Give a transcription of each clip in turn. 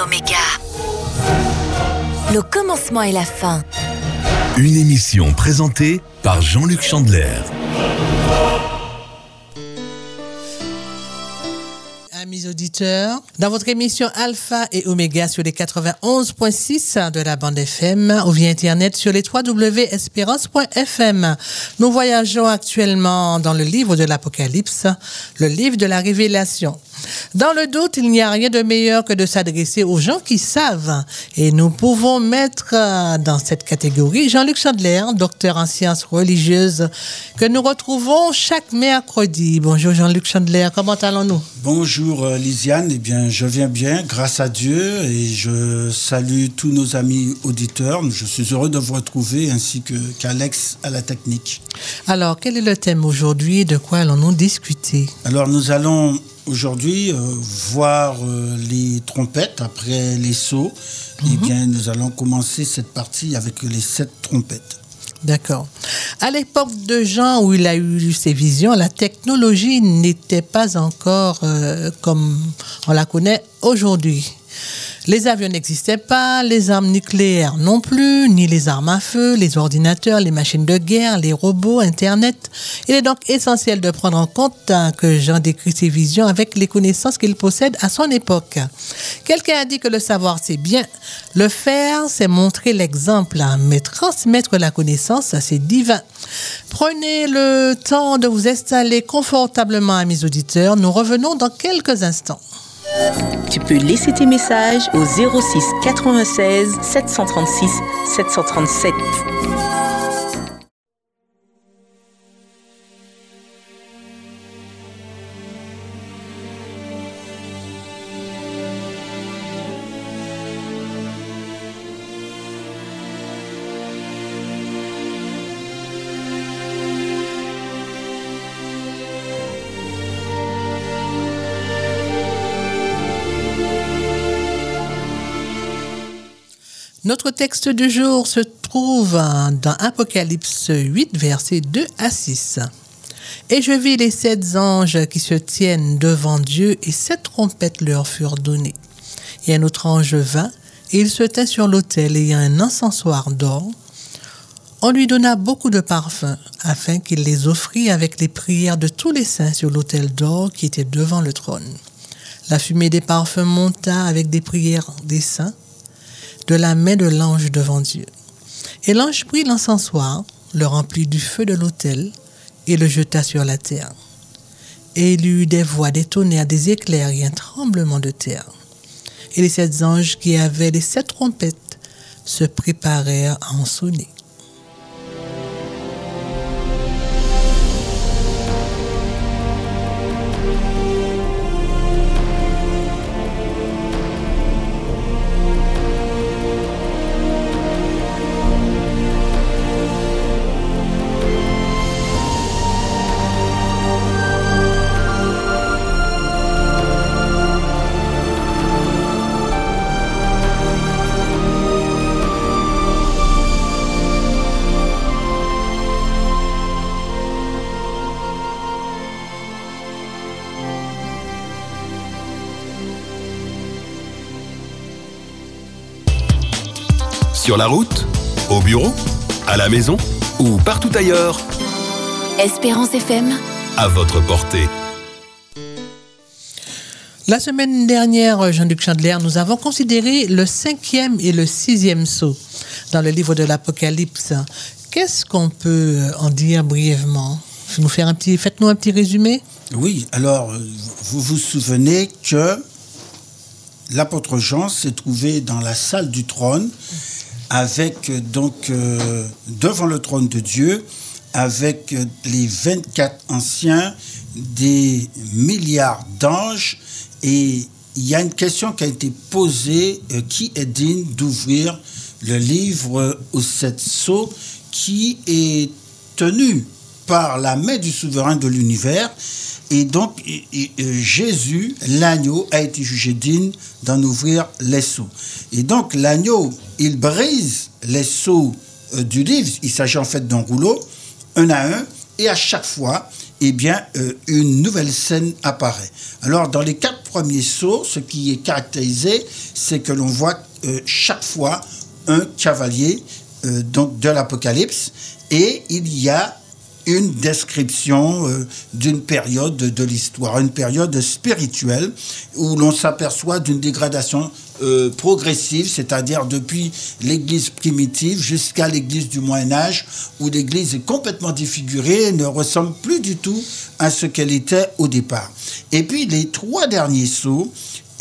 et oméga. Le commencement et la fin. Une émission présentée par Jean-Luc Chandler. Amis auditeurs, dans votre émission Alpha et Oméga sur les 91.6 de la bande FM ou via Internet sur les www.espérance.fm, nous voyageons actuellement dans le livre de l'Apocalypse, le livre de la Révélation. Dans le doute, il n'y a rien de meilleur que de s'adresser aux gens qui savent. Et nous pouvons mettre euh, dans cette catégorie Jean-Luc Chandler, docteur en sciences religieuses, que nous retrouvons chaque mercredi. Bonjour Jean-Luc Chandler, comment allons-nous? Bonjour euh, Lisiane, eh bien je viens bien, grâce à Dieu, et je salue tous nos amis auditeurs. Je suis heureux de vous retrouver, ainsi que qu'Alex à la technique. Alors, quel est le thème aujourd'hui? De quoi allons-nous discuter? Alors nous allons aujourd'hui euh, voir euh, les trompettes après les sauts. Eh bien, nous allons commencer cette partie avec les sept trompettes. D'accord. À l'époque de Jean où il a eu ses visions, la technologie n'était pas encore euh, comme on la connaît aujourd'hui. Les avions n'existaient pas, les armes nucléaires non plus, ni les armes à feu, les ordinateurs, les machines de guerre, les robots, Internet. Il est donc essentiel de prendre en compte hein, que Jean décrit ses visions avec les connaissances qu'il possède à son époque. Quelqu'un a dit que le savoir c'est bien, le faire c'est montrer l'exemple, hein, mais transmettre la connaissance c'est divin. Prenez le temps de vous installer confortablement à mes auditeurs. Nous revenons dans quelques instants. Tu peux laisser tes messages au 06 96 736 737. Notre texte du jour se trouve dans Apocalypse 8, versets 2 à 6. Et je vis les sept anges qui se tiennent devant Dieu, et sept trompettes leur furent données. Et un autre ange vint, et il se tint sur l'autel, ayant un encensoir d'or. On lui donna beaucoup de parfums, afin qu'il les offrît avec les prières de tous les saints sur l'autel d'or qui était devant le trône. La fumée des parfums monta avec des prières des saints de la main de l'ange devant Dieu. Et l'ange prit l'encensoir, le remplit du feu de l'autel et le jeta sur la terre. Et il eut des voix, des tonnerres, des éclairs et un tremblement de terre. Et les sept anges qui avaient les sept trompettes se préparèrent à en sonner. Sur la route, au bureau, à la maison ou partout ailleurs, Espérance FM. à votre portée. La semaine dernière, Jean-Luc Chandler, nous avons considéré le cinquième et le sixième saut dans le livre de l'Apocalypse. Qu'est-ce qu'on peut en dire brièvement? Nous faire un petit, Faites-nous un petit résumé. Oui, alors, euh, vous vous souvenez que l'apôtre Jean s'est trouvé dans la salle du trône avec euh, donc euh, devant le trône de Dieu avec euh, les 24 anciens des milliards d'anges. Et il y a une question qui a été posée qui est digne d'ouvrir le livre aux sept sceaux qui est tenu par la main du souverain de l'univers et donc euh, Jésus, l'agneau, a été jugé digne d'en ouvrir les sceaux. Et donc l'agneau, il brise les sceaux euh, du livre. Il s'agit en fait d'un rouleau, un à un, et à chaque fois, eh bien, euh, une nouvelle scène apparaît. Alors, dans les quatre premiers sauts, ce qui est caractérisé, c'est que l'on voit chaque fois un cavalier donc de l'Apocalypse et il y a une description euh, d'une période de l'histoire, une période spirituelle où l'on s'aperçoit d'une dégradation euh, progressive, c'est-à-dire depuis l'Église primitive jusqu'à l'Église du Moyen Âge, où l'Église est complètement défigurée et ne ressemble plus du tout à ce qu'elle était au départ. Et puis les trois derniers sauts,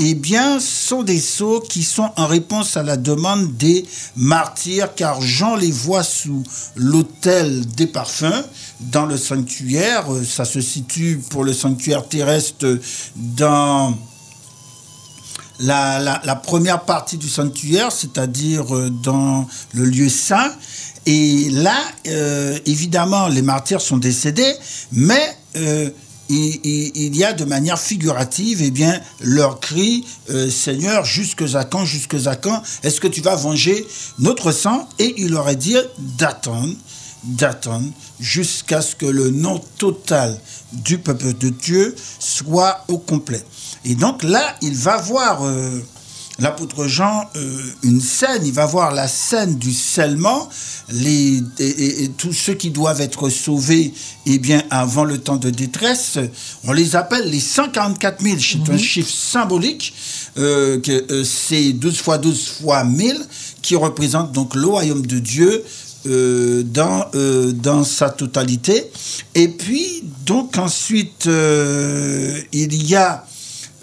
eh bien, sont des sceaux qui sont en réponse à la demande des martyrs, car Jean les voit sous l'autel des parfums dans le sanctuaire. Ça se situe pour le sanctuaire terrestre dans la, première partie du sanctuaire, c'est-à-dire euh, dans le lieu saint. Et là, euh, évidemment, les martyrs sont décédés, mais euh, il, y a de manière figurative eh bien, leur cri euh, Seigneur, jusque à quand, jusque à quand est-ce que tu vas venger notre sang? Et il aurait dit d'attendre, d'attendre jusqu'à ce que le nom total du peuple de Dieu soit au complet. Et donc là, il va voir euh, l'apôtre Jean euh, une scène, il va voir la scène du scellement, les, et, tous ceux qui doivent être sauvés eh bien, avant le temps de détresse, on les appelle les 144 000, c'est un chiffre symbolique, euh, que euh, c'est 12 fois 12 fois 1000, qui représente donc le royaume de Dieu dans, dans sa totalité. Et puis, donc ensuite, il y a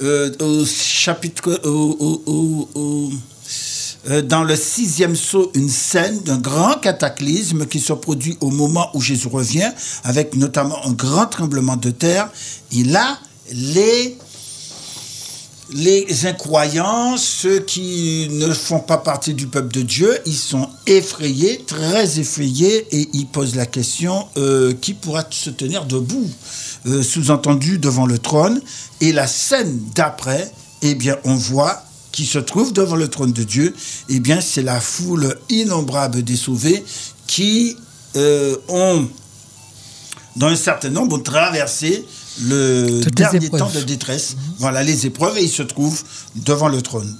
euh, au chapitre, euh, dans le sixième saut, une scène d'un grand cataclysme qui se produit au moment où Jésus revient, avec notamment un grand tremblement de terre. Et là, les incroyants, ceux qui ne font pas partie du peuple de Dieu, ils sont effrayés, très effrayés, et ils posent la question euh, qui pourra se tenir debout, euh, sous-entendu devant le trône. Et la scène d'après, eh bien, on voit qui se trouve devant le trône de Dieu, eh bien, c'est la foule innombrable des sauvés qui euh, ont, dans un certain nombre, traversé le dernier temps de détresse. Voilà les épreuves et il se trouve devant le trône.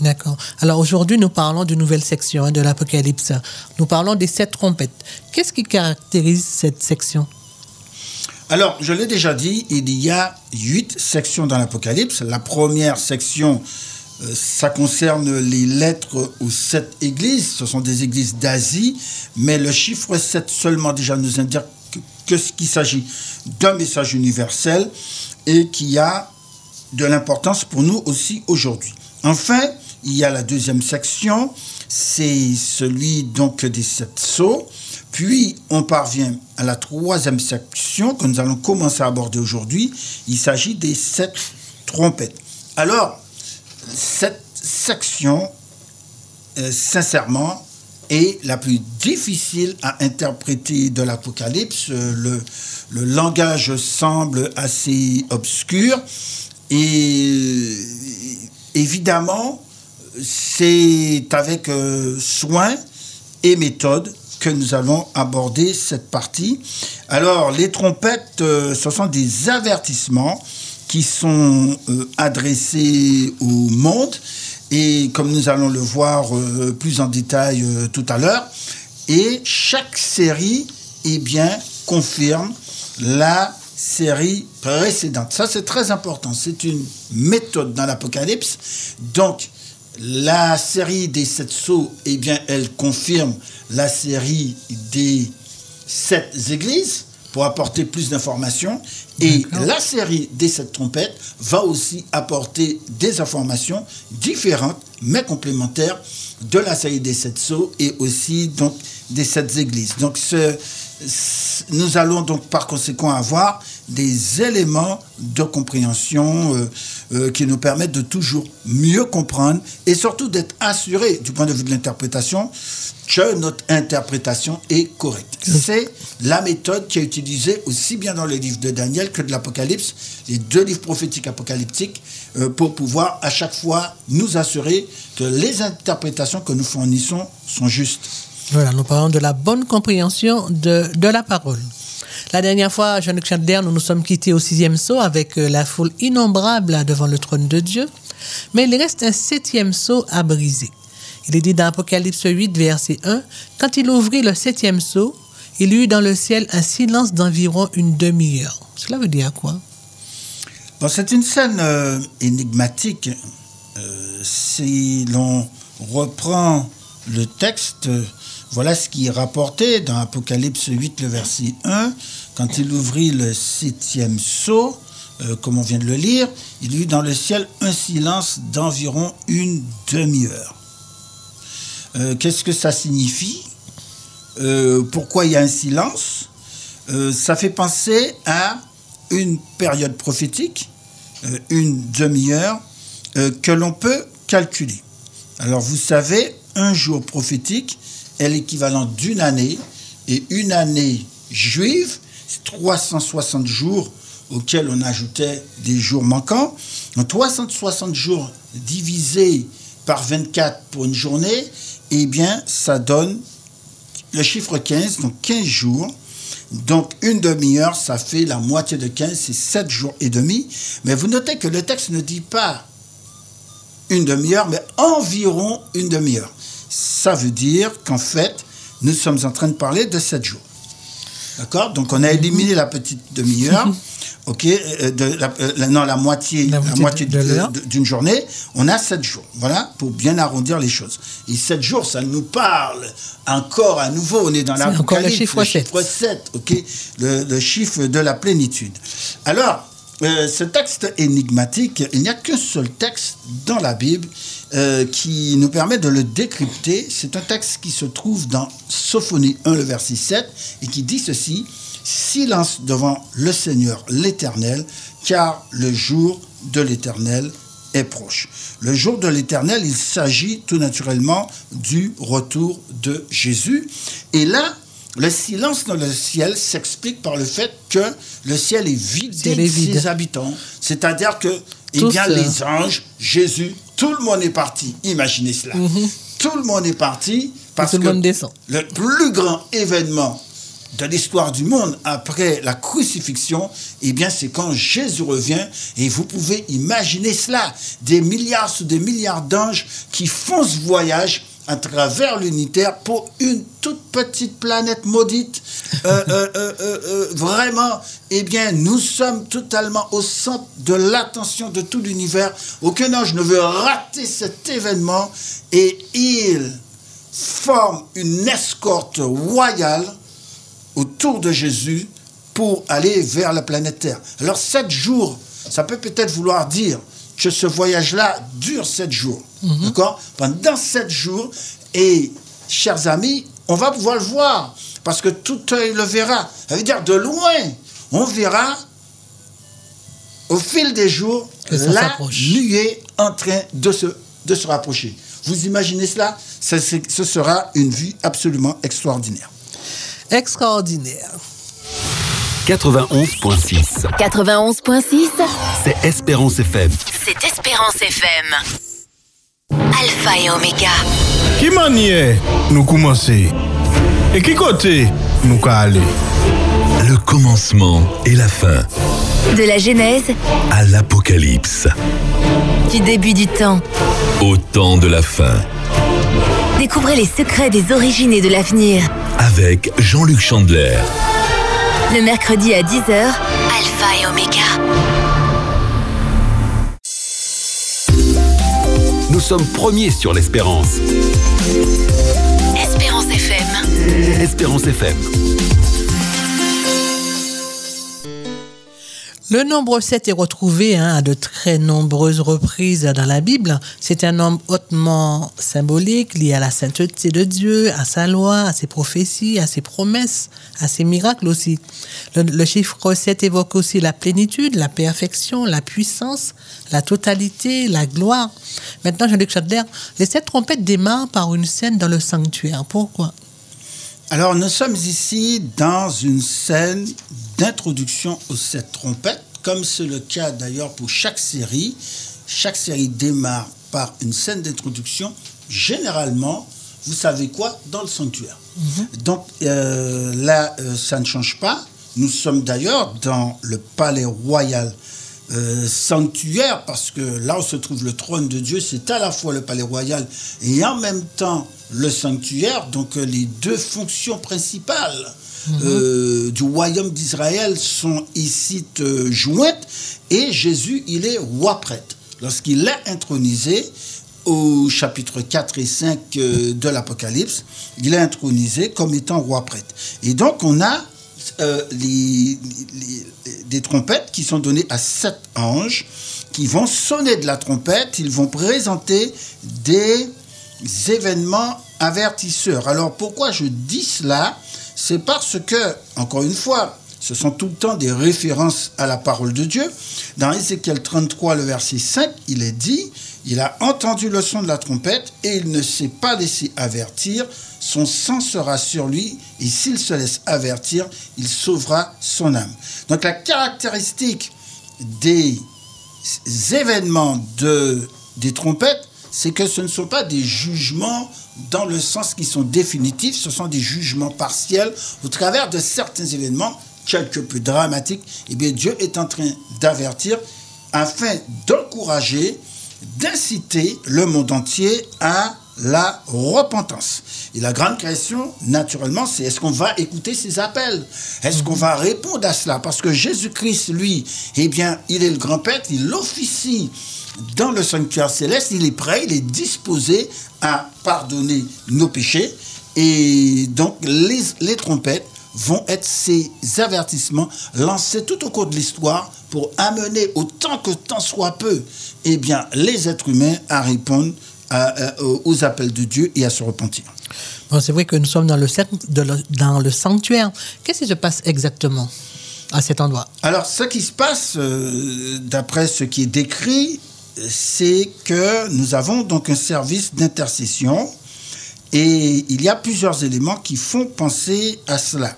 D'accord. Alors aujourd'hui, nous parlons d'une nouvelle section hein, de l'Apocalypse. Nous parlons des sept trompettes. Qu'est-ce qui caractérise cette section? Alors, je l'ai déjà dit, il y a huit sections dans l'Apocalypse. La première section, euh, ça concerne les lettres aux sept églises. Ce sont des églises d'Asie, mais le chiffre 7 seulement déjà nous indique que ce qu'il s'agit d'un message universel et qui a de l'importance pour nous aussi aujourd'hui. Enfin, il y a la deuxième section, c'est celui donc des sept sceaux. Puis on parvient à la troisième section que nous allons commencer à aborder aujourd'hui. Il s'agit des sept trompettes. Alors, cette section, euh, sincèrement, est la plus difficile à interpréter de l'Apocalypse. Le, langage semble assez obscur et évidemment, c'est avec euh, soin et méthode que nous allons aborder cette partie. Alors, les trompettes, euh, ce sont des avertissements qui sont euh, adressés au monde et comme nous allons le voir euh, plus en détail tout à l'heure. Et chaque série, eh bien, confirme la série précédente. Ça, c'est très important. C'est une méthode dans l'Apocalypse. Donc, la série des sept sceaux, eh bien, elle confirme la série des sept églises pour apporter plus d'informations. Et la série des sept trompettes va aussi apporter des informations différentes, mais complémentaires, de la série des sept sceaux et aussi donc des sept églises. Donc ce, nous allons donc par conséquent avoir des éléments de compréhension euh, euh, qui nous permettent de toujours mieux comprendre et surtout d'être assurés du point de vue de l'interprétation que notre interprétation est correcte. C'est la méthode qui est utilisée aussi bien dans le livre de Daniel que de l'Apocalypse, les deux livres prophétiques apocalyptiques, euh, pour pouvoir à chaque fois nous assurer que les interprétations que nous fournissons sont justes. Voilà, nous parlons de la bonne compréhension de, de la parole. La dernière fois, Jean-Luc Chandler, nous nous sommes quittés au sixième saut avec euh, la foule innombrable devant le trône de Dieu. Mais il reste un septième saut à briser. Il est dit dans Apocalypse 8, verset 1, Quand il ouvrit le septième seau, il y eut dans le ciel un silence d'environ une demi-heure. Cela veut dire quoi? Bon, c'est une scène euh, énigmatique. Euh, si l'on reprend le texte, voilà ce qui est rapporté dans Apocalypse 8, le verset 1. Quand il ouvrit le septième sceau, euh, comme on vient de le lire, il y eut dans le ciel un silence d'environ une demi-heure. Euh, Qu'est-ce que ça signifie? Euh, Pourquoi il y a un silence? Ça fait penser à une période prophétique, une demi-heure, que l'on peut calculer. Alors vous savez, un jour prophétique est l'équivalent d'une année, et une année juive, c'est 360 jours auxquels on ajoutait des jours manquants. Donc 360 jours divisés par 24 pour une journée, eh bien ça donne le chiffre 15, donc 15 jours. Donc une demi-heure, ça fait la moitié de 15, c'est 7 jours et demi. Mais vous notez que le texte ne dit pas une demi-heure, mais environ une demi-heure. Ça veut dire qu'en fait, nous sommes en train de parler de 7 jours. D'accord? Donc on a éliminé la petite demi-heure. Ok, euh, de la, euh, la- non, la moitié, La la d'une journée, on a 7 jours. Voilà, pour bien arrondir les choses. Et 7 jours, ça nous parle encore à nouveau, on est dans la encore le chiffre sept. chiffre 7, ok, le, le chiffre de la plénitude. Alors, euh, ce texte énigmatique, il n'y a qu'un seul texte dans la Bible euh, qui nous permet de le décrypter. C'est un texte qui se trouve dans Sophonie 1, le verset 7, et qui dit ceci Silence devant le Seigneur l'Éternel, car le jour de l'Éternel est proche. Le jour de l'Éternel, il s'agit tout naturellement du retour de Jésus. Et là, le silence dans le ciel s'explique par le fait que le ciel est vidé est de vide. ses habitants. C'est-à-dire que, eh bien, euh, les anges, Jésus, tout le monde est parti. Imaginez cela. Tout le monde est parti parce Mhm. tout que le monde descend. le plus grand événement de l'histoire du monde après la crucifixion, eh bien, c'est quand Jésus revient. Et vous pouvez imaginer cela. Des milliards sous des milliards d'anges qui font ce voyage à travers l'unitaire pour une toute petite planète maudite. Euh, euh, euh, vraiment, eh bien, nous sommes totalement au centre de l'attention de tout l'univers. Aucun ange ne veut rater cet événement et il forme une escorte royale autour de Jésus pour aller vers la planète Terre. Alors sept jours, ça peut peut-être vouloir dire que ce voyage-là dure sept jours. D'accord? Pendant sept jours, et chers amis, on va pouvoir le voir, parce que tout œil le verra. Ça veut dire de loin, on verra au fil des jours la nuée en train de se, de se rapprocher. Vous imaginez cela? Ça, c'est- Ce sera une vue absolument extraordinaire. Extraordinaire. 91.6. 91.6, C'est Espérance FM. C'est Espérance FM. Alpha et Oméga. Qui manière nous commencer Et qui côté nous qu'à aller Le commencement et la fin De la Genèse, à l'Apocalypse. du début du temps. Au temps de la fin. Découvrez les secrets des origines et de l'avenir. Avec Jean-Luc Chandler. Le mercredi à 10h, Alpha et Oméga. Sommes premiers sur l'Espérance. Espérance FM. Espérance FM. Le nombre 7 est retrouvé hein, à de très nombreuses reprises dans la Bible. C'est un nombre hautement symbolique, lié à la sainteté de Dieu, à sa loi, à ses prophéties, à ses promesses, à ses miracles aussi. Le, chiffre 7 évoque aussi la plénitude, la perfection, la puissance, la totalité, la gloire. Maintenant, Jean-Luc Chadler, les sept trompettes démarrent par une scène dans le sanctuaire. Pourquoi? Alors, nous sommes ici dans une scène d'introduction aux sept trompettes, comme c'est le cas d'ailleurs pour chaque série. Chaque série démarre par une scène d'introduction, généralement, vous savez quoi, dans le sanctuaire. Donc euh, là, euh, ça ne change pas. Nous sommes d'ailleurs dans le palais royal euh, sanctuaire, parce que là où se trouve le trône de Dieu, c'est à la fois le palais royal et en même temps le sanctuaire. Donc les deux fonctions principales euh, du royaume d'Israël sont ici euh, jointes. Et Jésus, il est roi prêtre. Lorsqu'il est intronisé, au chapitre 4 et 5 euh, de l'Apocalypse, il est intronisé comme étant roi prêtre. Et donc on a des trompettes qui sont données à sept anges qui vont sonner de la trompette, ils vont présenter des événements avertisseurs. Alors pourquoi je dis cela? C'est parce que, encore une fois, ce sont tout le temps des références à la parole de Dieu. Dans Ézéchiel 33, le verset 5, il est dit, il a entendu le son de la trompette et il ne s'est pas laissé avertir, son sang sera sur lui et s'il se laisse avertir, il sauvera son âme. Donc la caractéristique des événements de, des trompettes, c'est que ce ne sont pas des jugements dans le sens qui sont définitifs, ce sont des jugements partiels au travers de certains événements quelque peu dramatiques. Eh bien, Dieu est en train d'avertir afin d'encourager, d'inciter le monde entier à la repentance. Et la grande question, naturellement, c'est est-ce qu'on va écouter ces appels? Est-ce qu'on va répondre à cela? Parce que Jésus-Christ, lui, eh bien, il est le grand prêtre, il officie dans le sanctuaire céleste, il est prêt, il est disposé à pardonner nos péchés. Et donc, les, les trompettes vont être ces avertissements lancés tout au cours de l'histoire pour amener, autant que temps soit peu, eh bien, les êtres humains à répondre à- à- aux appels de Dieu et à se repentir. Bon, c'est vrai que nous sommes dans le, dans sanctuaire. Qu'est-ce qui se passe exactement à cet endroit? Alors, ce qui se passe, euh, d'après ce qui est décrit, euh, c'est que nous avons donc un service d'intercession et il y a plusieurs éléments qui font penser à cela.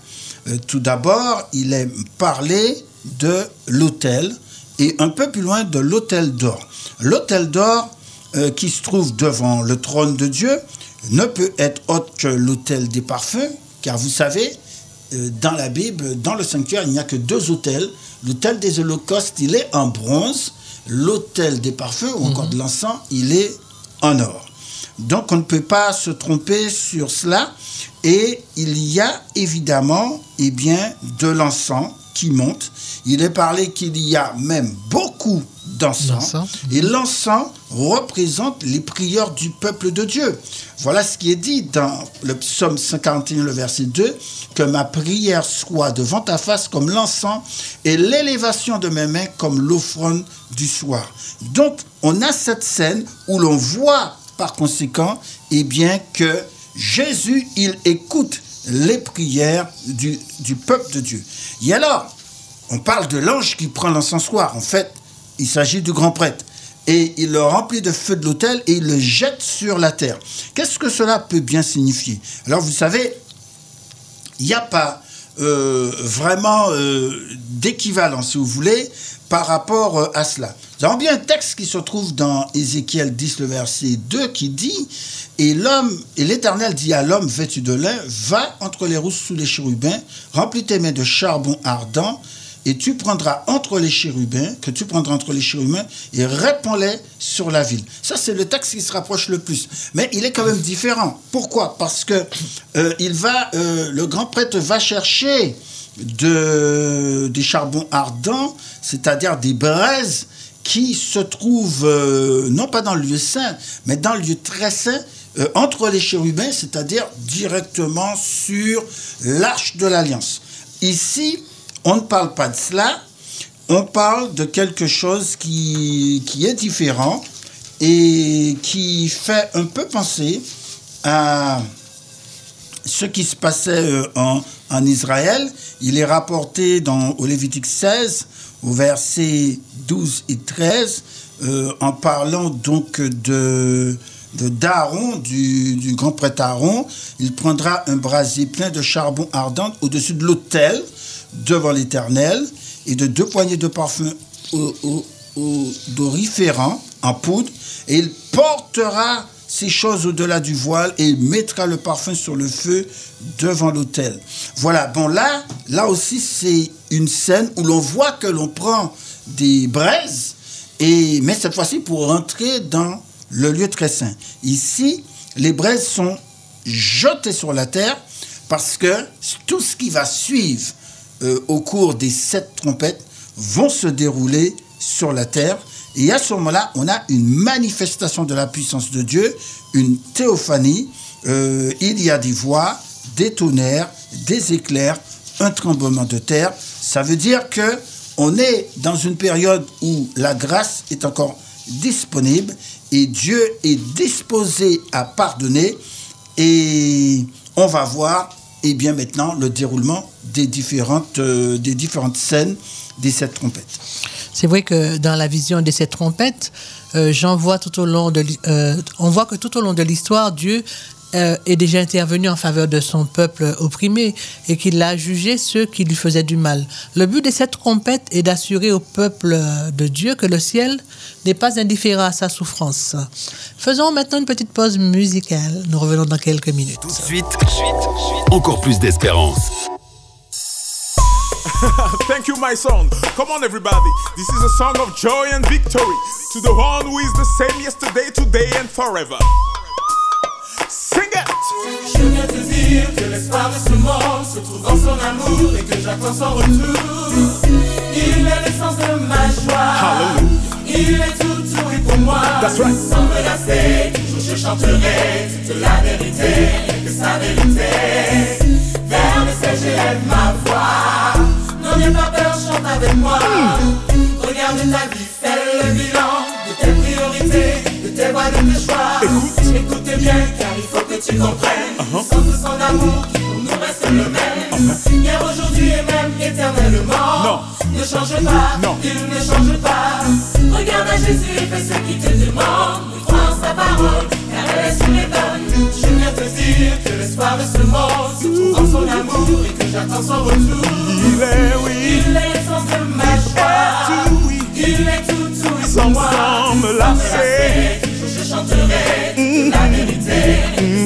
Euh, tout d'abord, il est parlé de l'autel et un peu plus loin de l'autel d'or. L'autel d'or euh, qui se trouve devant le trône de Dieu ne peut être autre que l'autel des parfums, car vous savez, euh, dans la Bible, dans le sanctuaire, il n'y a que deux autels. L'autel des holocaustes, il est en bronze. L'autel des parfums, ou encore de l'encens, il est en or. Donc on ne peut pas se tromper sur cela. Et il y a évidemment eh bien, de l'encens qui monte. Il est parlé qu'il y a même beaucoup d'encens. Et l'encens représente les prières du peuple de Dieu. Voilà ce qui est dit dans le psaume 51, le verset 2, que ma prière soit devant ta face comme l'encens et l'élévation de mes mains comme l'offrande du soir. Donc, on a cette scène où l'on voit par conséquent, eh bien, que Jésus, il écoute les prières du, peuple de Dieu. Et alors, on parle de l'ange qui prend l'encensoir. En fait, il s'agit du grand prêtre. Et il le remplit de feu de l'autel et il le jette sur la terre. Qu'est-ce que cela peut bien signifier? Alors, vous savez, il n'y a pas euh, vraiment euh, d'équivalent, si vous voulez, par rapport euh, à cela. Nous avons bien un texte qui se trouve dans Ézéchiel 10, le verset 2, qui dit Et l'homme, et l'Éternel dit à l'homme vêtu de lin Va entre les rousses sous les chérubins, remplis tes mains de charbon ardent, et tu prendras entre les chérubins, que tu prendras entre les chérubins, et répands-les sur la ville. Ça, c'est le texte qui se rapproche le plus. Mais il est quand même différent. Pourquoi? Parce que euh, il va, euh, le grand prêtre va chercher de, des charbons ardents, c'est-à-dire des braises qui se trouvent euh, non pas dans le lieu saint, mais dans le lieu très saint, euh, entre les chérubins, c'est-à-dire directement sur l'arche de l'alliance. Ici, on ne parle pas de cela, on parle de quelque chose qui, qui est différent et qui fait un peu penser à ce qui se passait euh, en, en Israël. Il est rapporté dans, au Lévitique 16, au verset 12 et 13, euh, en parlant donc de de d'Aaron, du, grand prêtre Aaron, il prendra un brasier plein de charbon ardent au-dessus de l'autel devant l'Éternel et de deux poignées de parfum odoriférant en poudre. Et il portera ces choses au-delà du voile et il mettra le parfum sur le feu devant l'autel. Voilà, bon là, là aussi c'est une scène où l'on voit que l'on prend des braises, et, mais cette fois-ci pour rentrer dans le lieu très saint. Ici, les braises sont jetées sur la terre parce que tout ce qui va suivre euh, au cours des sept trompettes vont se dérouler sur la terre. Et à ce moment-là, on a une manifestation de la puissance de Dieu, une théophanie. Euh, il y a des voix, des tonnerres, des éclairs, un tremblement de terre. Ça veut dire que on est dans une période où la grâce est encore disponible et Dieu est disposé à pardonner. Et on va voir, et eh bien maintenant, le déroulement des différentes, euh, des différentes scènes des sept trompettes. C'est vrai que dans la vision des sept trompettes, euh, j'en vois tout au long de, euh, on voit que tout au long de l'histoire, Dieu euh, est déjà intervenu en faveur de son peuple opprimé et qu'il a jugé ceux qui lui faisaient du mal. Le but de cette trompette est d'assurer au peuple de Dieu que le ciel n'est pas indifférent à sa souffrance. Faisons maintenant une petite pause musicale. Nous revenons dans quelques minutes. Tout de suite, encore plus d'espérance. Thank you, my son. Come on, everybody. This is a song of joy and victory to the one who is the same yesterday, today, and forever. Viens te dire que l'espoir de ce monde se trouve dans son amour et que j'attends son retour. Il est l'essence de ma joie. Il est tout, tout et pour moi. That's right. Sans me lasser, toujours je chanterai toute la vérité, que sa vérité. Vers le ciel, j'élève ma voix. Non, n'aie pas peur, chante avec moi. Regarde ta vie, fais le bilan de tes priorités, de tes voies, de tes choix. Écoutez bien, car il faut que tu comprennes. Uh-huh. Sans son amour qui pour nous reste le même. Hier, aujourd'hui et même éternellement. Non. Ne change pas, Non. il ne change pas. Regarde à Jésus et fais ce qu'il te demande. Crois en sa parole, car elle est sur les bonnes. Je viens te dire que l'espoir de ce monde se trouve en son amour et que j'attends son retour. Il est, oui. Il est l'essence de ma joie. Tout, oui. Il est tout, tout et Sans- moi. sans me Sans me lasser. Chanterai la vérité,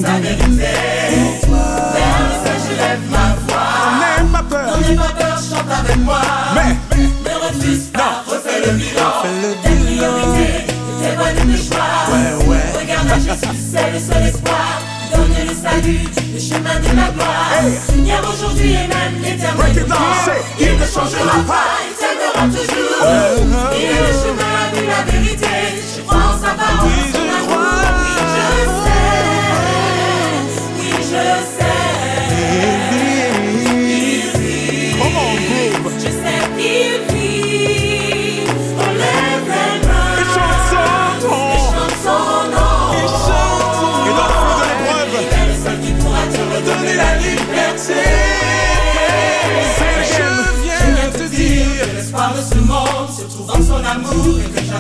sa vérité. Vers le ciel, je lève ma voix. N'aie pas peur. Pas peur, chante avec moi. Mais, Ne refuse pas, refais le bilan. Tes priorités, de tes voies, de choix. Regarde à Jésus, c'est le seul espoir. Donne le salut, le chemin de la gloire. Hier, aujourd'hui et même say. Il ne changera pas, il t'aimera toujours. Il est le chemin, vie, la vérité. Je crois. Oui, je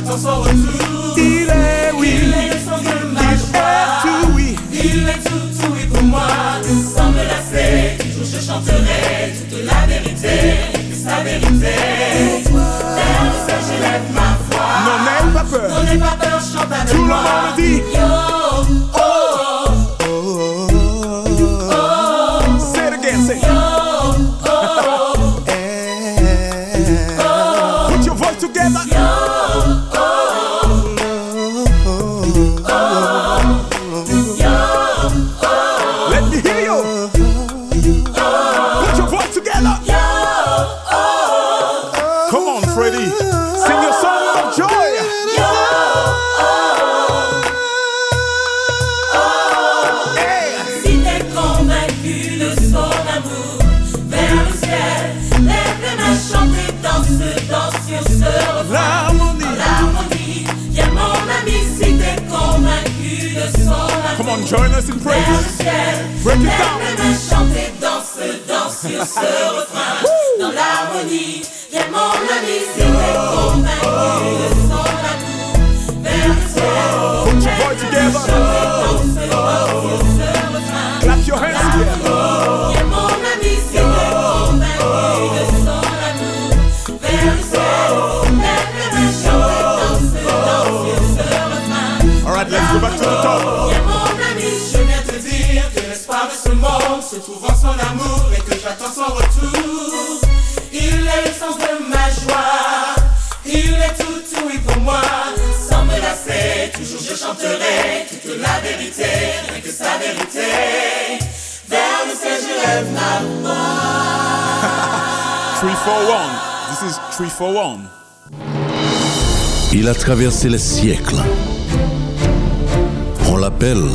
dans son laisse pas de ce monde se trouve en son amour et que j'attends son retour. Il est l'essence de ma joie, il est tout, tout oui pour moi. Sans me lasser, toujours je chanterai toute la vérité, rien que sa vérité. Vers le ciel, je lève ma voix. 341, this is 341. Il a traversé les siècles L'appelle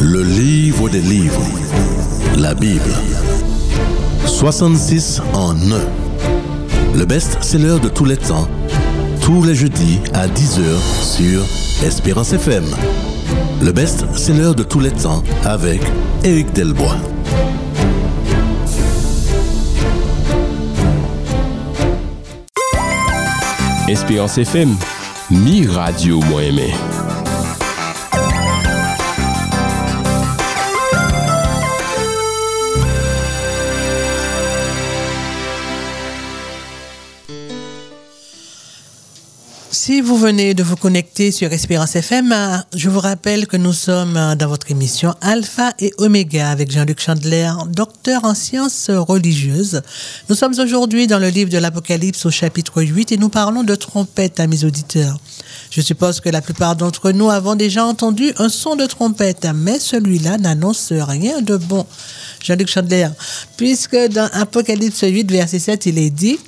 le livre des livres, la Bible. 66 en un. Le best-seller de tous les temps, tous les jeudis à 10h sur Espérance FM. Le best-seller de tous les temps avec Éric Delbois. Espérance FM, mi radio moi aimé. Si vous venez de vous connecter sur Espérance FM, je vous rappelle que nous sommes dans votre émission Alpha et Oméga avec Jean-Luc Chandler, docteur en sciences religieuses. Nous sommes aujourd'hui dans le livre de l'Apocalypse au chapitre 8 et nous parlons de trompette à mes auditeurs. Je suppose que la plupart d'entre nous avons déjà entendu un son de trompette, mais celui-là n'annonce rien de bon. Jean-Luc Chandler, puisque dans Apocalypse 8, verset 7, il est dit,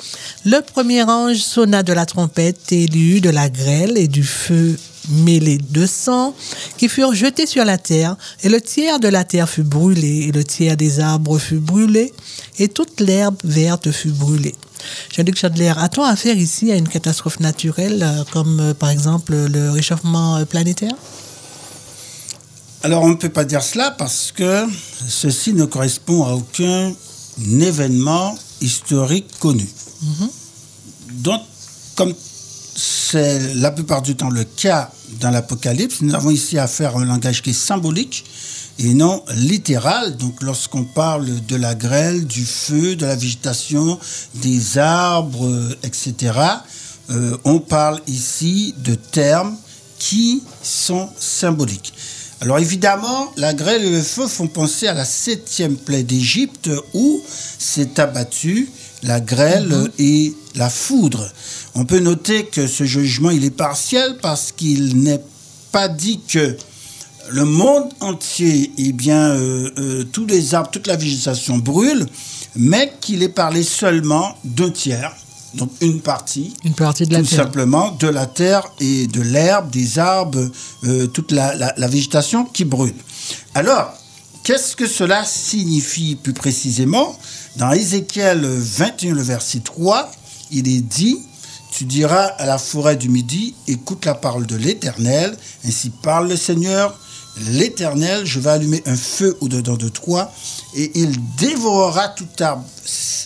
le premier ange sonna de la trompette et il y eut de la grêle et du feu mêlé de sang qui furent jetés sur la terre, et le tiers de la terre fut brûlé, et le tiers des arbres fut brûlé, et toute l'herbe verte fut brûlée. Jean-Luc Chandler, a-t-on affaire ici à une catastrophe naturelle, euh, comme euh, par exemple le réchauffement euh, planétaire? Alors on ne peut pas dire cela parce que ceci ne correspond à aucun événement historique connu. Donc, comme c'est la plupart du temps le cas dans l'Apocalypse, nous avons ici affaire à un langage qui est symbolique et non littéral. Donc, lorsqu'on parle de la grêle, du feu, de la végétation, des arbres, euh, etc., euh, on parle ici de termes qui sont symboliques. Alors évidemment, la grêle et le feu font penser à la septième plaie d'Égypte où s'est abattu la grêle et la foudre. On peut noter que ce jugement, il est partiel parce qu'il n'est pas dit que le monde entier, eh bien, euh, euh, tous les arbres, toute la végétation brûle, mais qu'il est parlé seulement d'un tiers, donc une partie, Une partie de la tout terre. simplement de la terre et de l'herbe, des arbres, euh, toute la, la- la végétation qui brûle. Alors, qu'est-ce que cela signifie plus précisément? Dans Ézéchiel 21, le verset 3, il est dit Tu diras à la forêt du Midi, écoute la parole de l'Éternel, ainsi parle le Seigneur. L'Éternel, je vais allumer un feu au-dedans de toi, et il dévorera tout arbre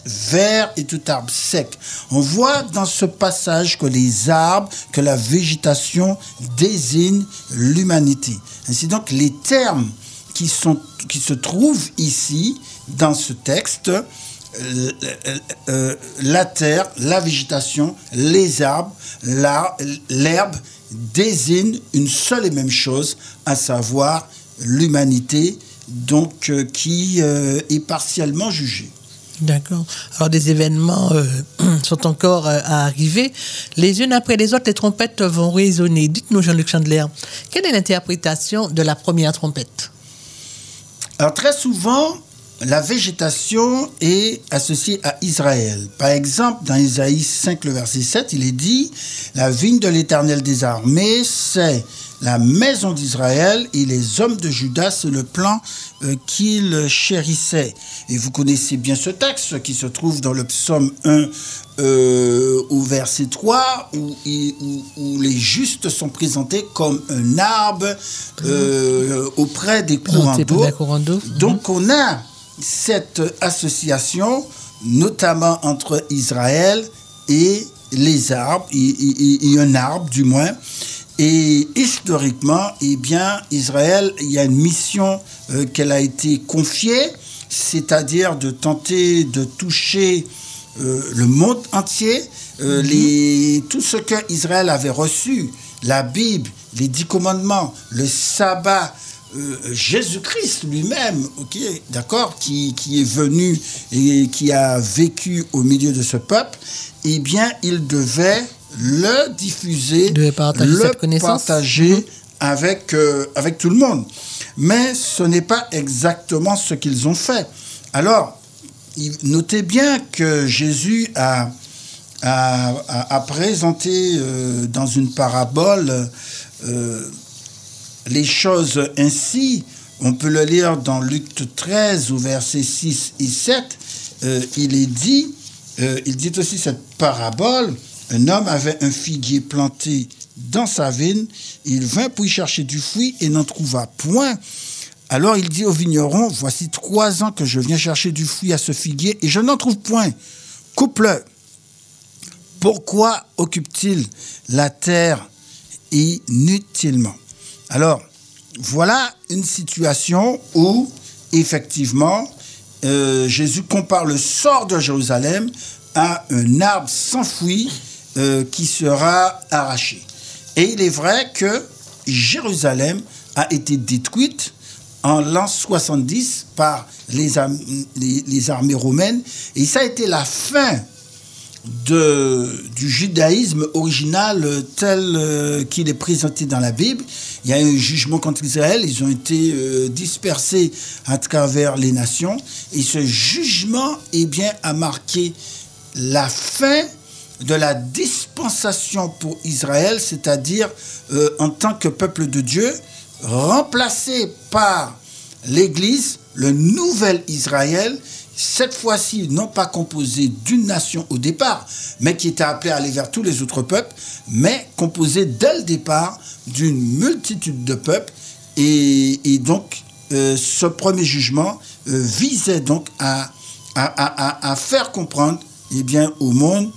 vert et tout arbre sec. On voit dans ce passage que les arbres, que la végétation désignent l'humanité. Ainsi donc, les termes qui, sont, qui se trouvent ici, dans ce texte, euh, euh, euh, la terre, la végétation, les arbres, l'herbe désignent une seule et même chose, à savoir l'humanité, donc euh, qui est partiellement jugée. D'accord. Alors des événements euh, sont encore euh, à arriver. Les unes après les autres, les trompettes vont résonner. Dites-nous, Jean-Luc Chandler, quelle est l'interprétation de la première trompette? Alors très souvent, la végétation est associée à Israël. Par exemple, dans Isaïe 5, le verset 7, il est dit, la vigne de l'Éternel des armées, c'est la maison d'Israël et les hommes de Judas, c'est le plan euh, qu'il chérissait. Et vous connaissez bien ce texte qui se trouve dans le psaume 1 euh, au verset 3, où, il- où- où les justes sont présentés comme un arbre euh, auprès des courants d'eau. Donc on a cette association, notamment entre Israël et les arbres, et, et- et un arbre du moins. Et historiquement, eh bien, Israël, il y a une mission euh, qu'elle a été confiée, c'est-à-dire de tenter de toucher euh, le monde entier, euh, les, tout ce que Israël avait reçu, la Bible, les dix commandements, le sabbat, euh, Jésus-Christ lui-même, ok, d'accord, qui, qui est venu et qui a vécu au milieu de ce peuple, eh bien, il devait le diffuser, De partager le cette partager avec, euh, avec tout le monde. Mais ce n'est pas exactement ce qu'ils ont fait. Alors, notez bien que Jésus a, a, présenté euh, dans une parabole les choses ainsi. On peut le lire dans Luc 13 au verset 6 et 7. Euh, il est dit, euh, il dit aussi cette parabole, un homme avait un figuier planté dans sa vigne, il vint pour y chercher du fruit et n'en trouva point. Alors il dit au vigneron, voici trois ans que je viens chercher du fruit à ce figuier et je n'en trouve point. Coupe-le. Pourquoi occupe-t-il la terre inutilement? Alors, voilà une situation où, effectivement, euh, Jésus compare le sort de Jérusalem à un arbre sans euh, qui sera arraché. Et il est vrai que Jérusalem a été détruite en l'an 70 par les armées romaines. Et ça a été la fin du judaïsme original tel euh, qu'il est présenté dans la Bible. Il y a eu un jugement contre Israël, ils ont été euh, dispersés à travers les nations. Et ce jugement eh bien, a marqué la fin de la dispensation pour Israël, c'est-à-dire euh, en tant que peuple de Dieu, remplacé par l'Église, le nouvel Israël, cette fois-ci non pas composé d'une nation au départ, mais qui était appelé à aller vers tous les autres peuples, mais composé dès le départ d'une multitude de peuples. Et, donc, euh, ce premier jugement euh, visait donc à, faire comprendre eh bien, au monde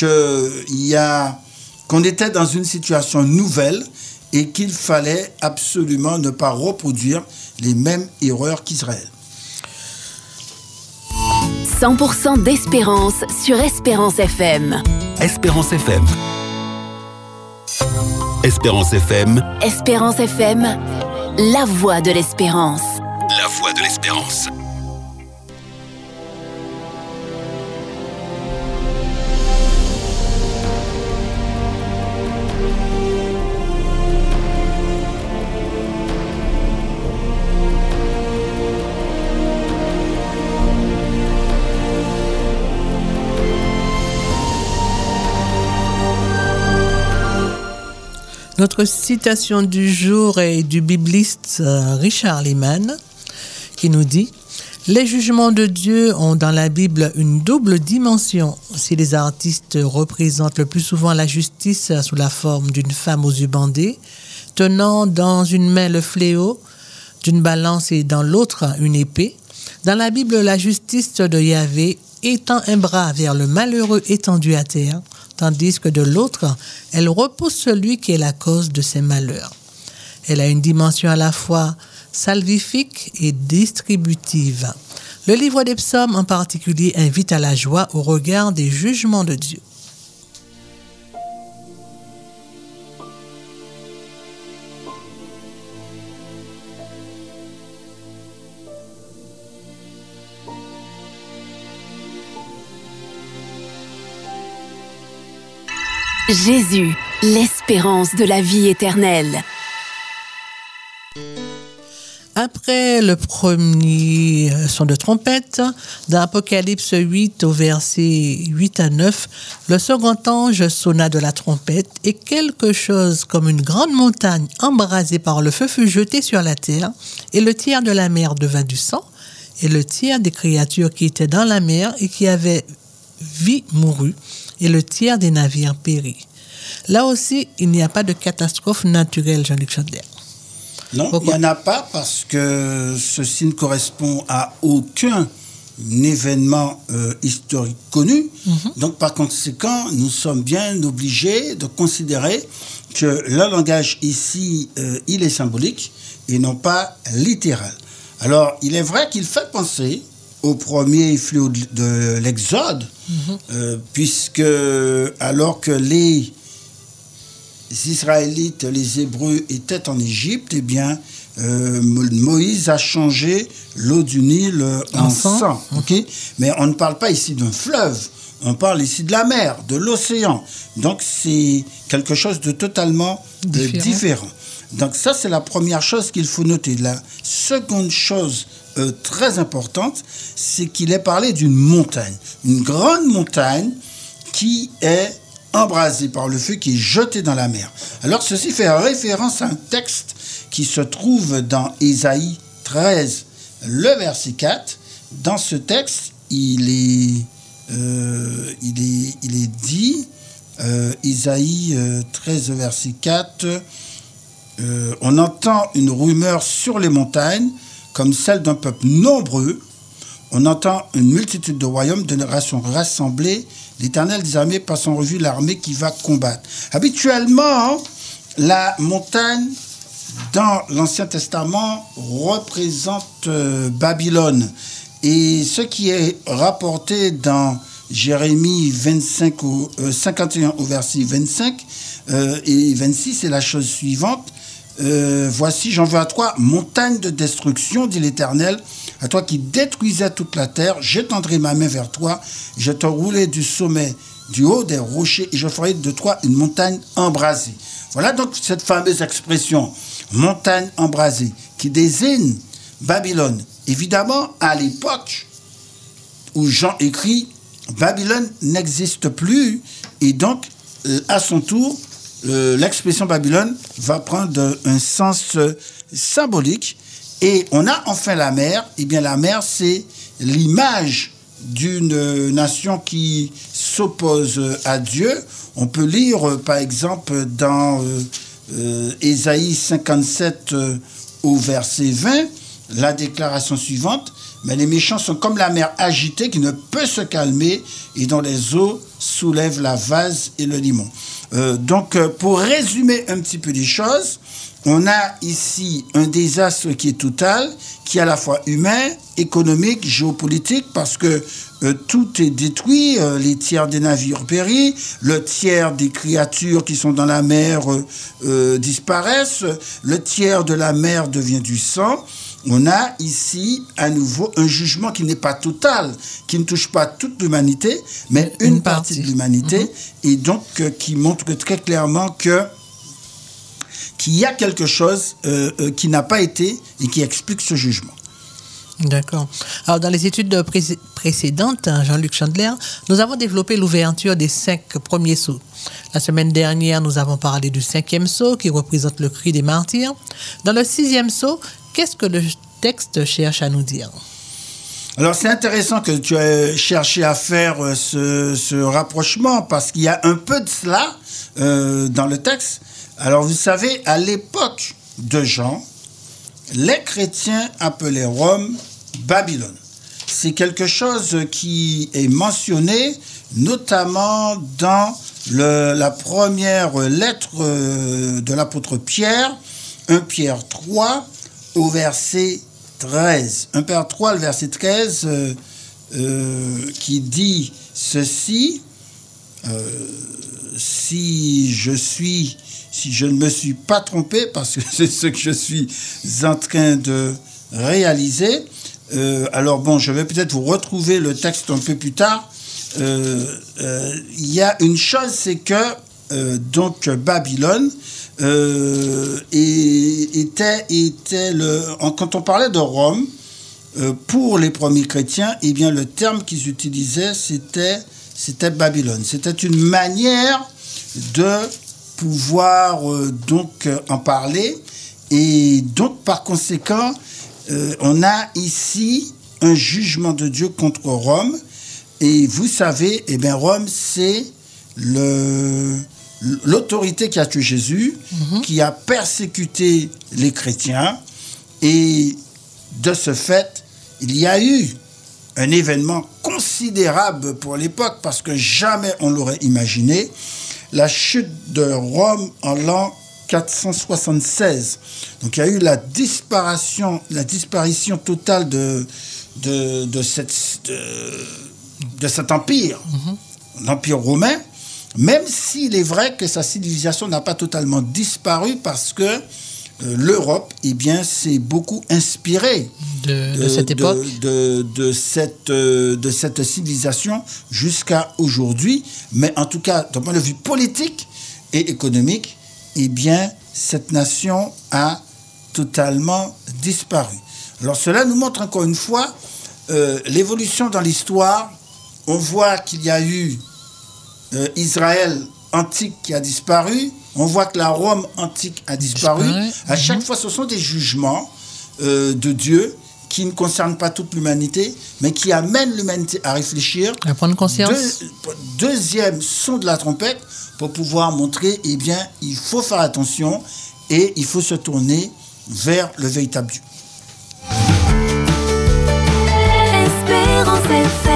qu'on était dans une situation nouvelle et qu'il fallait absolument ne pas reproduire les mêmes erreurs qu'Israël. 100% d'espérance sur Espérance FM. Espérance FM. Espérance FM, Espérance FM, la voix de l'espérance. la voix de l'espérance. Notre citation du jour est du bibliste euh, Richard Lehman qui nous dit Les jugements de Dieu ont dans la Bible une double dimension. Si les artistes représentent le plus souvent la justice sous la forme d'une femme aux yeux bandés, tenant dans une main le fléau, d'une balance et dans l'autre une épée, dans la Bible, la justice de Yahvé étend un bras vers le malheureux étendu à terre, tandis que de l'autre, elle repousse celui qui est la cause de ses malheurs. Elle a une dimension à la fois salvifique et distributive. Le livre des psaumes en particulier invite à la joie au regard des jugements de Dieu. Jésus, l'espérance de la vie éternelle. Après le premier son de trompette, dans Apocalypse 8 au verset 8 à 9, le second ange sonna de la trompette et quelque chose comme une grande montagne embrasée par le feu fut jeté sur la terre et le tiers de la mer devint du sang et le tiers des créatures qui étaient dans la mer et qui avaient vie mourut et le tiers des navires périt. Là aussi, il n'y a pas de catastrophe naturelle, Jean-Luc Chandler. Non, il n'y en a pas parce que ceci ne correspond à aucun événement euh, historique connu. Donc par conséquent, nous sommes bien obligés de considérer que le langage ici, euh, il est symbolique et non pas littéral. Alors, il est vrai qu'il fait penser au premier fléau de, de l'Exode, euh, puisque alors que les Israélites, les Hébreux étaient en Égypte, eh bien, euh, Mo- Moïse a changé l'eau du Nil euh, en, En sang. sang. ok? Mais on ne parle pas ici d'un fleuve, On parle ici de la mer, de l'océan. Donc c'est quelque chose de totalement Différent. différent. Donc ça, c'est la première chose qu'il faut noter. La seconde chose euh, très importante, c'est qu'il est parlé d'une montagne. Une grande montagne qui est embrasée par le feu, qui est jetée dans la mer. Alors ceci fait référence à un texte qui se trouve dans Ésaïe 13, le verset 4. Dans ce texte, il est, euh, il est, il est dit, euh, Isaïe euh, 13, verset 4, euh, on entend une rumeur sur les montagnes, comme celle d'un peuple nombreux. On entend une multitude de royaumes, de nations rassemblées. L'Éternel des armées passe en revue l'armée qui va combattre. Habituellement, la montagne dans l'Ancien Testament représente euh, Babylone. Et ce qui est rapporté dans Jérémie 25 au, euh, 51 au verset 25 euh, et 26, c'est la chose suivante. Euh, voici, j'en veux à toi, montagne de destruction, dit l'Éternel, à toi qui détruisais toute la terre, j'étendrai ma main vers toi, je te roulerai du sommet, du haut des rochers, et je ferai de toi une montagne embrasée. Voilà donc cette fameuse expression, montagne embrasée, qui désigne Babylone. Évidemment, à l'époque où Jean écrit, Babylone n'existe plus, et donc, euh, à son tour, l'expression Babylone va prendre un sens euh, symbolique. Et on a enfin la mer. Eh bien, la mer, c'est l'image d'une euh, nation qui s'oppose euh, à Dieu. On peut lire, par exemple, dans Ésaïe 57 euh, au verset 20, la déclaration suivante. Mais les méchants sont comme la mer agitée qui ne peut se calmer et dont les eaux soulèvent la vase et le limon. Euh, donc, euh, pour résumer un petit peu les choses, on a ici un désastre qui est total, qui est à la fois humain, économique, géopolitique, parce que euh, tout est détruit, les tiers des navires péris, le tiers des créatures qui sont dans la mer disparaissent, le tiers de la mer devient du sang. On a ici à nouveau un jugement qui n'est pas total, qui ne touche pas toute l'humanité, mais une, Une partie, partie. de l'humanité, et donc euh, qui montre très clairement que qu'il y a quelque chose euh, euh, qui n'a pas été et qui explique ce jugement. D'accord. Alors, dans les études de pré- précédentes, hein, Jean-Luc Chandler, nous avons développé l'ouverture des cinq premiers sauts. La semaine dernière, nous avons parlé du cinquième saut qui représente le cri des martyrs. Dans le sixième saut, qu'est-ce que le texte cherche à nous dire? Alors c'est intéressant que tu aies cherché à faire euh, ce, rapprochement parce qu'il y a un peu de cela euh, dans le texte. Alors vous savez, à l'époque de Jean, les chrétiens appelaient Rome Babylone. C'est quelque chose qui est mentionné notamment dans la première lettre euh, de l'apôtre Pierre, 1 Pierre 3, au verset 13. 1 Pierre 3, le verset 13, euh, euh, qui dit ceci, euh, si je suis, si je ne me suis pas trompé, parce que c'est ce que je suis en train de réaliser, alors bon, je vais peut-être vous retrouver le texte un peu plus tard. Il y a une chose, c'est que donc Babylone euh, et- était, était le, quand on parlait de Rome, euh, pour les premiers chrétiens, eh bien, le terme qu'ils utilisaient, c'était, c'était Babylone. C'était une manière de pouvoir euh, donc en parler. Et donc, par conséquent, on a ici un jugement de Dieu contre Rome. Et vous savez, eh bien, Rome, c'est le, l'autorité qui a tué Jésus, qui a persécuté les chrétiens. Et de ce fait, il y a eu un événement considérable pour l'époque parce que jamais on l'aurait imaginé. La chute de Rome en l'an 476. Donc il y a eu la disparition, la disparition totale de, de, de cette, de, de cet empire, l'empire romain, même s'il est vrai que sa civilisation n'a pas totalement disparu parce que euh, l'Europe, eh bien, s'est beaucoup inspirée De, de cette époque. de, de cette, euh, de cette civilisation jusqu'à aujourd'hui. Mais en tout cas, d'un point de vue politique et économique, eh bien, cette nation a totalement disparu. Alors cela nous montre encore une fois euh, l'évolution dans l'histoire. On voit qu'il y a eu euh, Israël antique qui a disparu. On voit que la Rome antique a disparu. Disparu, À chaque mhm. fois, ce sont des jugements euh, de Dieu qui ne concernent pas toute l'humanité, mais qui amènent l'humanité à réfléchir. À prendre conscience. Deux- deuxième son de la trompette pour pouvoir montrer, eh bien, il faut faire attention et il faut se tourner vers le véritable Dieu. Espérance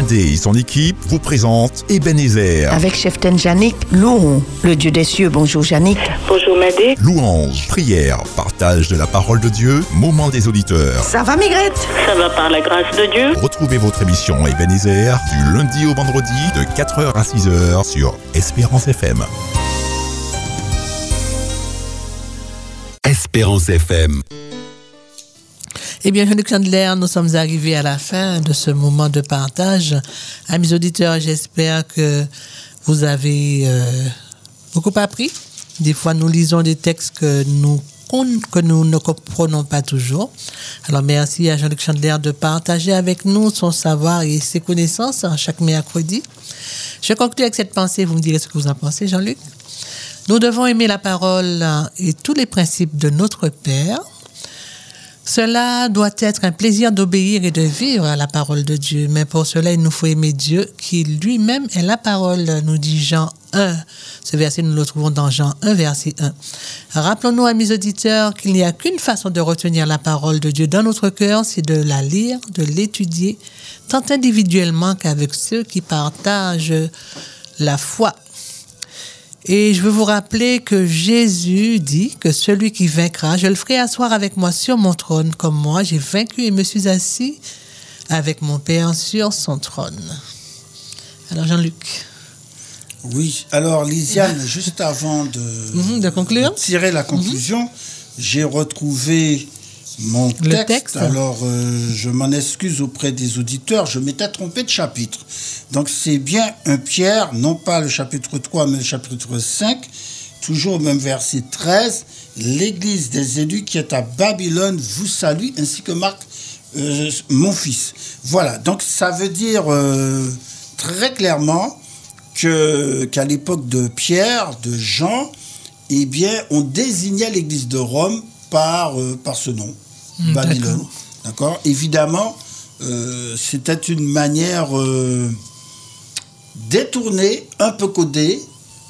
Madé et son équipe vous présentent Ebenezer. Avec chef Janik, louons le Dieu des cieux. Bonjour Janik. Bonjour Madé. Louange, prière, partage de la parole de Dieu, moment des auditeurs. Ça va Migrette? Ça va par la grâce de Dieu. Retrouvez votre émission Ebenezer du lundi au vendredi de 4h à 6h sur Espérance FM. Espérance FM. Eh bien, Jean-Luc Chandler, nous sommes arrivés à la fin de ce moment de partage. Amis auditeurs, j'espère que vous avez euh, beaucoup appris. Des fois, nous lisons des textes que nous, que nous ne comprenons pas toujours. Alors, merci à Jean-Luc Chandler de partager avec nous son savoir et ses connaissances chaque mercredi. Je conclue avec cette pensée. Vous me direz ce que vous en pensez, Jean-Luc. Nous devons aimer la parole et tous les principes de notre Père cela doit être un plaisir d'obéir et de vivre à la parole de Dieu. Mais pour cela, il nous faut aimer Dieu, qui lui-même est la parole, nous dit Jean 1. Ce verset, nous le trouvons dans Jean 1, verset 1. Rappelons-nous, amis auditeurs, qu'il n'y a qu'une façon de retenir la parole de Dieu dans notre cœur, c'est de la lire, de l'étudier, tant individuellement qu'avec ceux qui partagent la foi et je veux vous rappeler que Jésus dit que celui qui vaincra, je le ferai asseoir avec moi sur mon trône, comme moi j'ai vaincu et me suis assis avec mon Père sur son trône. Alors Jean-Luc. Oui, alors Lisiane, juste avant de, Mhm, de conclure. tirer la conclusion, j'ai retrouvé mon Le texte. Alors, euh, je m'en excuse auprès des auditeurs, je m'étais trompé de chapitre. Donc, c'est bien un Pierre, non pas le chapitre 3, mais le chapitre 5, toujours au même verset 13. L'église des élus qui est à Babylone vous salue, ainsi que Marc, euh, mon fils. Voilà, donc ça veut dire euh, très clairement que qu'à l'époque de Pierre, de Jean, eh bien, on désignait l'église de Rome par, euh, par ce nom, Babylone. d'accord. Évidemment, euh, c'était une manière euh, détournée, un peu codée,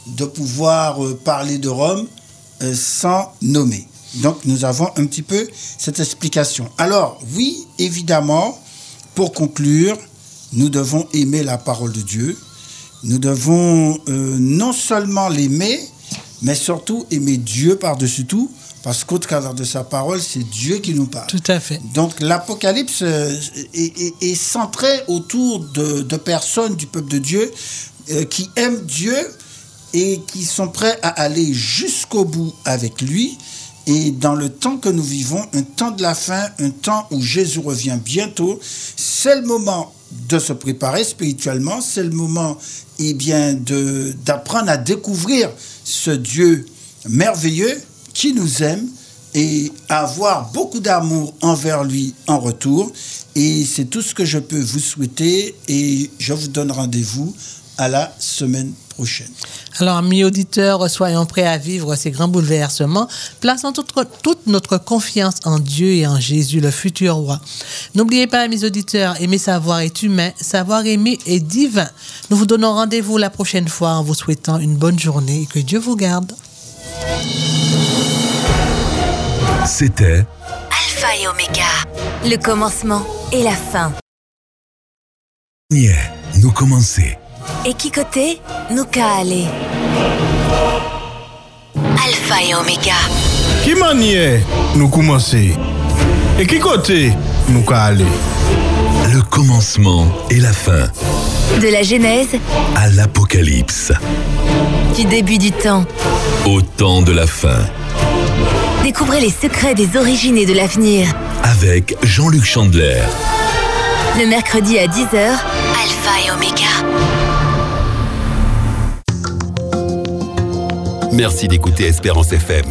de pouvoir euh, parler de Rome sans nommer. Donc, nous avons un petit peu cette explication. Alors, oui, évidemment, pour conclure, nous devons aimer la parole de Dieu. Nous devons non seulement l'aimer, mais surtout aimer Dieu par-dessus tout, parce qu'au travers de sa parole, c'est Dieu qui nous parle. Tout à fait. Donc l'Apocalypse euh, est, est- est centré autour de, de personnes du peuple de Dieu euh, qui aiment Dieu et qui sont prêts à aller jusqu'au bout avec lui. Et dans le temps que nous vivons, un temps de la fin, un temps où Jésus revient bientôt, c'est le moment de se préparer spirituellement, c'est le moment eh bien, d'apprendre à découvrir ce Dieu merveilleux qui nous aime et avoir beaucoup d'amour envers lui en retour. Et c'est tout ce que je peux vous souhaiter et je vous donne rendez-vous à la semaine prochaine. Alors, amis auditeurs, soyons prêts à vivre ces grands bouleversements, plaçant toute, toute notre confiance en Dieu et en Jésus, le futur roi. N'oubliez pas, amis auditeurs, aimer savoir est humain, savoir aimer est divin. Nous vous donnons rendez-vous la prochaine fois en vous souhaitant une bonne journée et que Dieu vous garde. C'était Alpha et Oméga. Le commencement et la fin. Yeah, nous commencer. Et qui côté Nous qu'à aller. Alpha et Oméga. Qui manière nous commencer Et qui côté nous qu'à aller Le commencement et la fin. De la Genèse À l'Apocalypse. du début du temps. Au temps de la fin. Découvrez les secrets des origines et de l'avenir. Avec Jean-Luc Chandler. Le mercredi à 10h, Alpha et Oméga. Merci d'écouter Espérance FM.